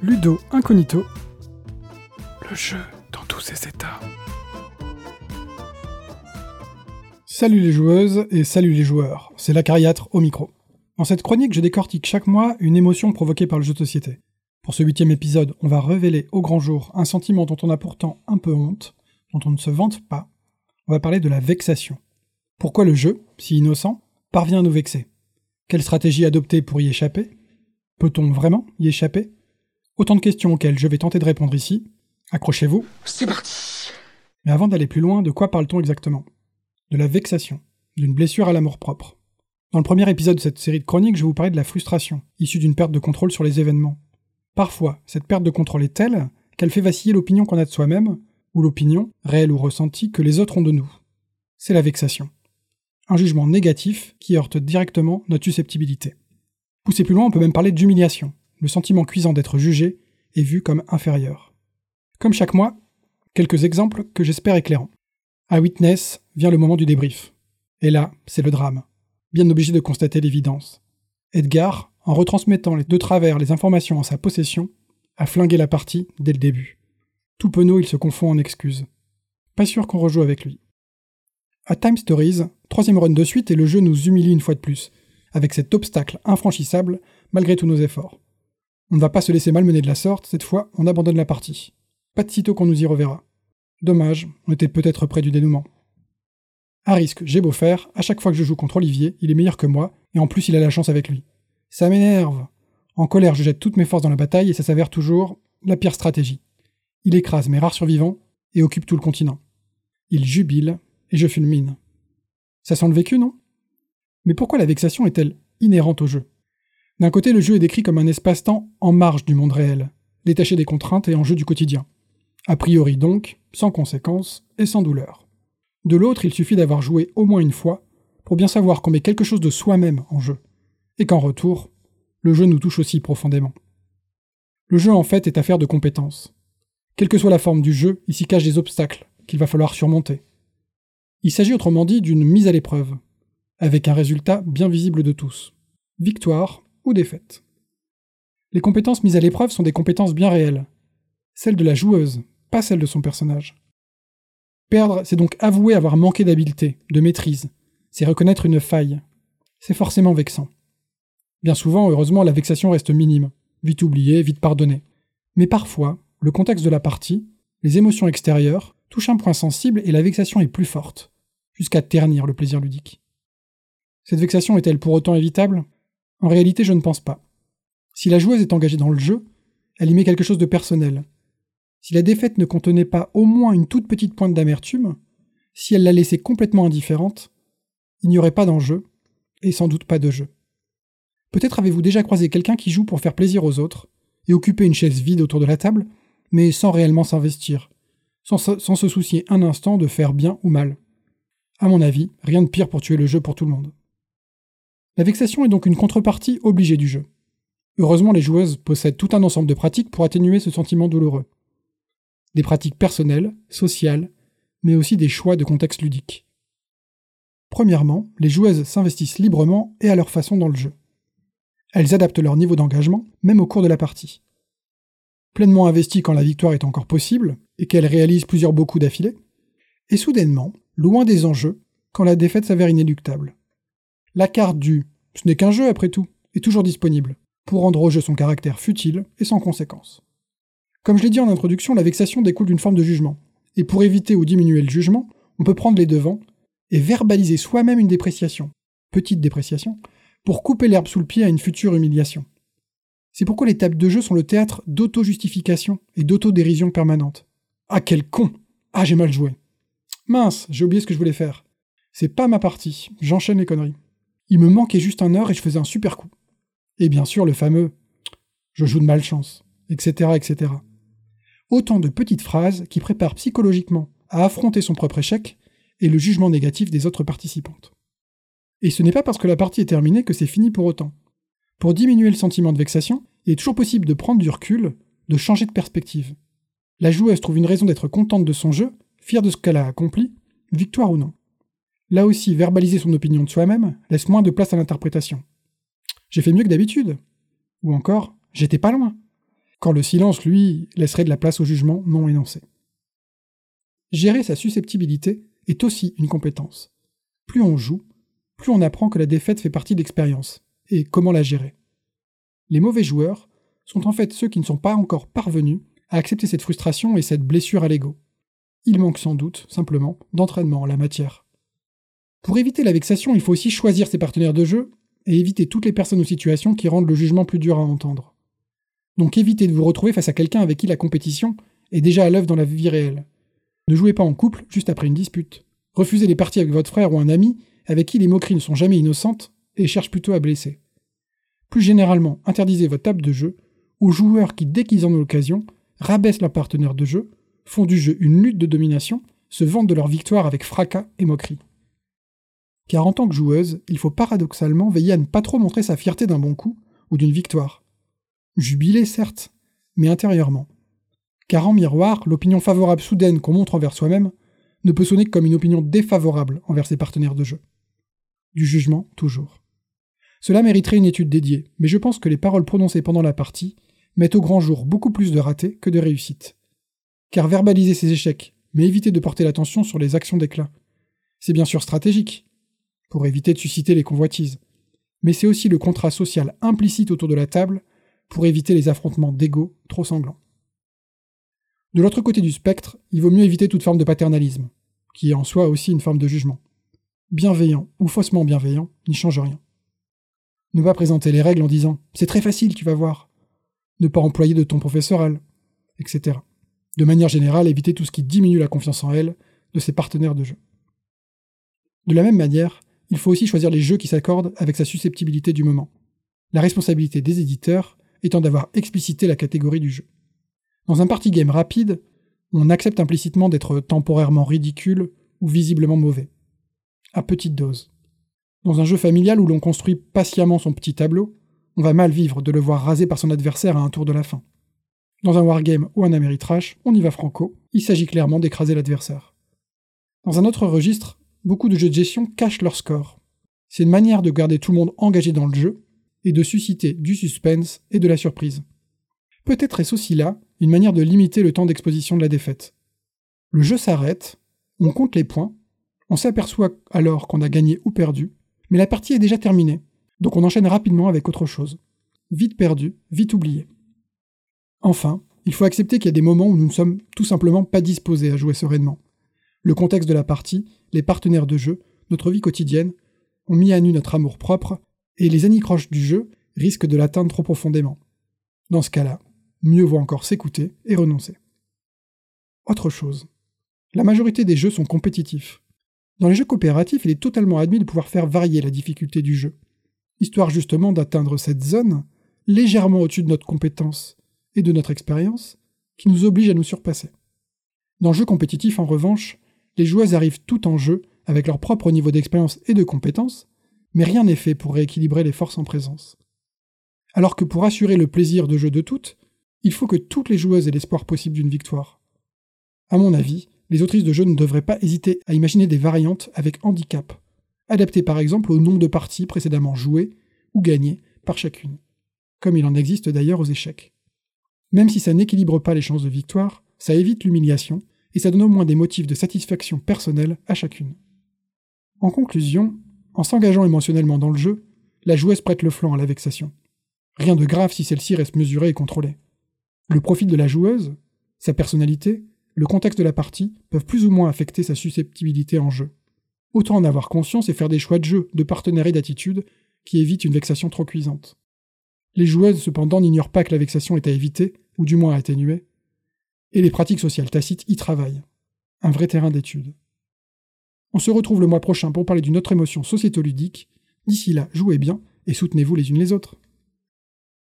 Ludo Incognito. Le jeu dans tous ses états. Salut les joueuses et salut les joueurs, c'est l'acariâtre au micro. Dans cette chronique, je décortique chaque mois une émotion provoquée par le jeu de société. Pour ce huitième épisode, on va révéler au grand jour un sentiment dont on a pourtant un peu honte, dont on ne se vante pas. On va parler de la vexation. Pourquoi le jeu, si innocent, parvient à nous vexer? Quelle stratégie adopter pour y échapper? Peut-on vraiment y échapper? Autant de questions auxquelles je vais tenter de répondre ici. Accrochez-vous. C'est parti Mais avant d'aller plus loin, de quoi parle-t-on exactement? De la vexation, d'une blessure à l'amour-propre. Dans le premier épisode de cette série de chroniques, je vais vous parler de la frustration, issue d'une perte de contrôle sur les événements. Parfois, cette perte de contrôle est telle qu'elle fait vaciller l'opinion qu'on a de soi-même, ou l'opinion, réelle ou ressentie, que les autres ont de nous. C'est la vexation. Un jugement négatif qui heurte directement notre susceptibilité. Poussé plus loin, on peut même parler d'humiliation, le sentiment cuisant d'être jugé et vu comme inférieur. Comme chaque mois, quelques exemples que j'espère éclairants. À Witness vient le moment du débrief. Et là, c'est le drame. Bien obligé de constater l'évidence. Edgar, en retransmettant de travers les informations en sa possession, a flingué la partie dès le début. Tout penaud, il se confond en excuses. Pas sûr qu'on rejoue avec lui. À Time Stories, troisième run de suite et le jeu nous humilie une fois de plus, avec cet obstacle infranchissable malgré tous nos efforts. On ne va pas se laisser malmener de la sorte, cette fois on abandonne la partie. Pas de sitôt qu'on nous y reverra. Dommage, on était peut-être près du dénouement. À risque, j'ai beau faire, à chaque fois que je joue contre Olivier, il est meilleur que moi, et en plus il a la chance avec lui. Ça m'énerve. En colère, je jette toutes mes forces dans la bataille et ça s'avère toujours la pire stratégie. Il écrase mes rares survivants et occupe tout le continent. Il jubile et je fulmine. Ça sent le vécu, non? Mais pourquoi la vexation est-elle inhérente au jeu? D'un côté, le jeu est décrit comme un espace-temps en marge du monde réel, détaché des contraintes et enjeux du quotidien. A priori donc, sans conséquences et sans douleur. De l'autre, il suffit d'avoir joué au moins une fois pour bien savoir qu'on met quelque chose de soi-même en jeu, et qu'en retour, le jeu nous touche aussi profondément. Le jeu en fait est affaire de compétences. Quelle que soit la forme du jeu, il s'y cache des obstacles qu'il va falloir surmonter. Il s'agit autrement dit d'une mise à l'épreuve, avec un résultat bien visible de tous. Victoire défaite. Les compétences mises à l'épreuve sont des compétences bien réelles, celles de la joueuse, pas celles de son personnage. Perdre, c'est donc avouer avoir manqué d'habileté, de maîtrise, c'est reconnaître une faille. C'est forcément vexant. Bien souvent, heureusement, la vexation reste minime, vite oubliée, vite pardonnée. Mais parfois, le contexte de la partie, les émotions extérieures, touchent un point sensible et la vexation est plus forte, jusqu'à ternir le plaisir ludique. Cette vexation est-elle pour autant évitable? En réalité, je ne pense pas. Si la joueuse est engagée dans le jeu, elle y met quelque chose de personnel. Si la défaite ne contenait pas au moins une toute petite pointe d'amertume, si elle la laissait complètement indifférente, il n'y aurait pas d'enjeu, et sans doute pas de jeu. Peut-être avez-vous déjà croisé quelqu'un qui joue pour faire plaisir aux autres, et occuper une chaise vide autour de la table, mais sans réellement s'investir, sans, sans, se soucier un instant de faire bien ou mal. À mon avis, rien de pire pour tuer le jeu pour tout le monde. La vexation est donc une contrepartie obligée du jeu. Heureusement, les joueuses possèdent tout un ensemble de pratiques pour atténuer ce sentiment douloureux. Des pratiques personnelles, sociales, mais aussi des choix de contexte ludique. Premièrement, les joueuses s'investissent librement et à leur façon dans le jeu. Elles adaptent leur niveau d'engagement, même au cours de la partie. Pleinement investies quand la victoire est encore possible, et qu'elles réalisent plusieurs beaux coups d'affilée, et soudainement, loin des enjeux, quand la défaite s'avère inéluctable. La carte du ce n'est qu'un jeu après tout est toujours disponible, pour rendre au jeu son caractère futile et sans conséquence. Comme je l'ai dit en introduction, la vexation découle d'une forme de jugement, et pour éviter ou diminuer le jugement, on peut prendre les devants et verbaliser soi-même une dépréciation, petite dépréciation, pour couper l'herbe sous le pied à une future humiliation. C'est pourquoi les tables de jeu sont le théâtre d'auto-justification et d'auto-dérision permanente. Ah quel con Ah j'ai mal joué. Mince, j'ai oublié ce que je voulais faire. C'est pas ma partie, j'enchaîne les conneries. Il me manquait juste un heure et je faisais un super coup. Et bien sûr, le fameux je joue de malchance, etc., etc. Autant de petites phrases qui préparent psychologiquement à affronter son propre échec et le jugement négatif des autres participantes. Et ce n'est pas parce que la partie est terminée que c'est fini pour autant. Pour diminuer le sentiment de vexation, il est toujours possible de prendre du recul, de changer de perspective. La joueuse trouve une raison d'être contente de son jeu, fière de ce qu'elle a accompli, victoire ou non. Là aussi, verbaliser son opinion de soi-même laisse moins de place à l'interprétation. J'ai fait mieux que d'habitude. Ou encore, j'étais pas loin. quand le silence, lui, laisserait de la place au jugement non énoncé. Gérer sa susceptibilité est aussi une compétence. Plus on joue, plus on apprend que la défaite fait partie de l'expérience, et comment la gérer? Les mauvais joueurs sont en fait ceux qui ne sont pas encore parvenus à accepter cette frustration et cette blessure à l'ego. Il manque sans doute, simplement, d'entraînement en la matière. Pour éviter la vexation, il faut aussi choisir ses partenaires de jeu et éviter toutes les personnes ou situations qui rendent le jugement plus dur à entendre. Donc évitez de vous retrouver face à quelqu'un avec qui la compétition est déjà à l'œuvre dans la vie réelle. Ne jouez pas en couple juste après une dispute. Refusez les parties avec votre frère ou un ami avec qui les moqueries ne sont jamais innocentes et cherchent plutôt à blesser. Plus généralement, interdisez votre table de jeu aux joueurs qui, dès qu'ils en ont l'occasion, rabaissent leur partenaire de jeu, font du jeu une lutte de domination, se vantent de leur victoire avec fracas et moquerie. Car en tant que joueuse, il faut paradoxalement veiller à ne pas trop montrer sa fierté d'un bon coup ou d'une victoire. Jubiler, certes, mais intérieurement. Car en miroir, l'opinion favorable soudaine qu'on montre envers soi-même ne peut sonner comme une opinion défavorable envers ses partenaires de jeu. Du jugement, toujours. Cela mériterait une étude dédiée, mais je pense que les paroles prononcées pendant la partie mettent au grand jour beaucoup plus de ratés que de réussites. Car verbaliser ses échecs, mais éviter de porter l'attention sur les actions d'éclat, c'est bien sûr stratégique, pour éviter de susciter les convoitises, mais c'est aussi le contrat social implicite autour de la table pour éviter les affrontements d'ego trop sanglants. De l'autre côté du spectre, il vaut mieux éviter toute forme de paternalisme, qui est en soi aussi une forme de jugement. Bienveillant ou faussement bienveillant n'y change rien. Ne pas présenter les règles en disant C'est très facile, tu vas voir. Ne pas employer de ton professoral, etc. De manière générale, éviter tout ce qui diminue la confiance en elle de ses partenaires de jeu. De la même manière, il faut aussi choisir les jeux qui s'accordent avec sa susceptibilité du moment. La responsabilité des éditeurs étant d'avoir explicité la catégorie du jeu. Dans un party game rapide, on accepte implicitement d'être temporairement ridicule ou visiblement mauvais. À petite dose. Dans un jeu familial où l'on construit patiemment son petit tableau, on va mal vivre de le voir rasé par son adversaire à un tour de la fin. Dans un wargame ou un Ameritrash, on y va franco, il s'agit clairement d'écraser l'adversaire. Dans un autre registre, beaucoup de jeux de gestion cachent leur score. C'est une manière de garder tout le monde engagé dans le jeu et de susciter du suspense et de la surprise. Peut-être est-ce aussi là une manière de limiter le temps d'exposition de la défaite. Le jeu s'arrête, on compte les points, on s'aperçoit alors qu'on a gagné ou perdu, mais la partie est déjà terminée, donc on enchaîne rapidement avec autre chose. Vite perdu, vite oublié. Enfin, il faut accepter qu'il y a des moments où nous ne sommes tout simplement pas disposés à jouer sereinement. Le contexte de la partie, les partenaires de jeu, notre vie quotidienne, ont mis à nu notre amour propre, et les anicroches du jeu risquent de l'atteindre trop profondément. Dans ce cas-là, mieux vaut encore s'écouter et renoncer. Autre chose. La majorité des jeux sont compétitifs. Dans les jeux coopératifs, il est totalement admis de pouvoir faire varier la difficulté du jeu, histoire justement d'atteindre cette zone, légèrement au-dessus de notre compétence et de notre expérience, qui nous oblige à nous surpasser. Dans le jeu compétitif, en revanche, les joueurs arrivent tout en jeu avec leur propre niveau d'expérience et de compétence, mais rien n'est fait pour rééquilibrer les forces en présence. Alors que pour assurer le plaisir de jeu de toutes, il faut que toutes les joueuses aient l'espoir possible d'une victoire. À mon avis, les autrices de jeux ne devraient pas hésiter à imaginer des variantes avec handicap, adaptées par exemple au nombre de parties précédemment jouées ou gagnées par chacune, comme il en existe d'ailleurs aux échecs. Même si ça n'équilibre pas les chances de victoire, ça évite l'humiliation et ça donne au moins des motifs de satisfaction personnelle à chacune. En conclusion, en s'engageant émotionnellement dans le jeu, la joueuse prête le flanc à la vexation. Rien de grave si celle-ci reste mesurée et contrôlée. Le profil de la joueuse, sa personnalité, le contexte de la partie peuvent plus ou moins affecter sa susceptibilité en jeu. Autant en avoir conscience et faire des choix de jeu, de partenaires et d'attitude qui évitent une vexation trop cuisante. Les joueuses, cependant, n'ignorent pas que la vexation est à éviter, ou du moins à atténuer, et les pratiques sociales tacites y travaillent. Un vrai terrain d'étude. On se retrouve le mois prochain pour parler d'une autre émotion sociétoludique. D'ici là, jouez bien et soutenez-vous les unes les autres.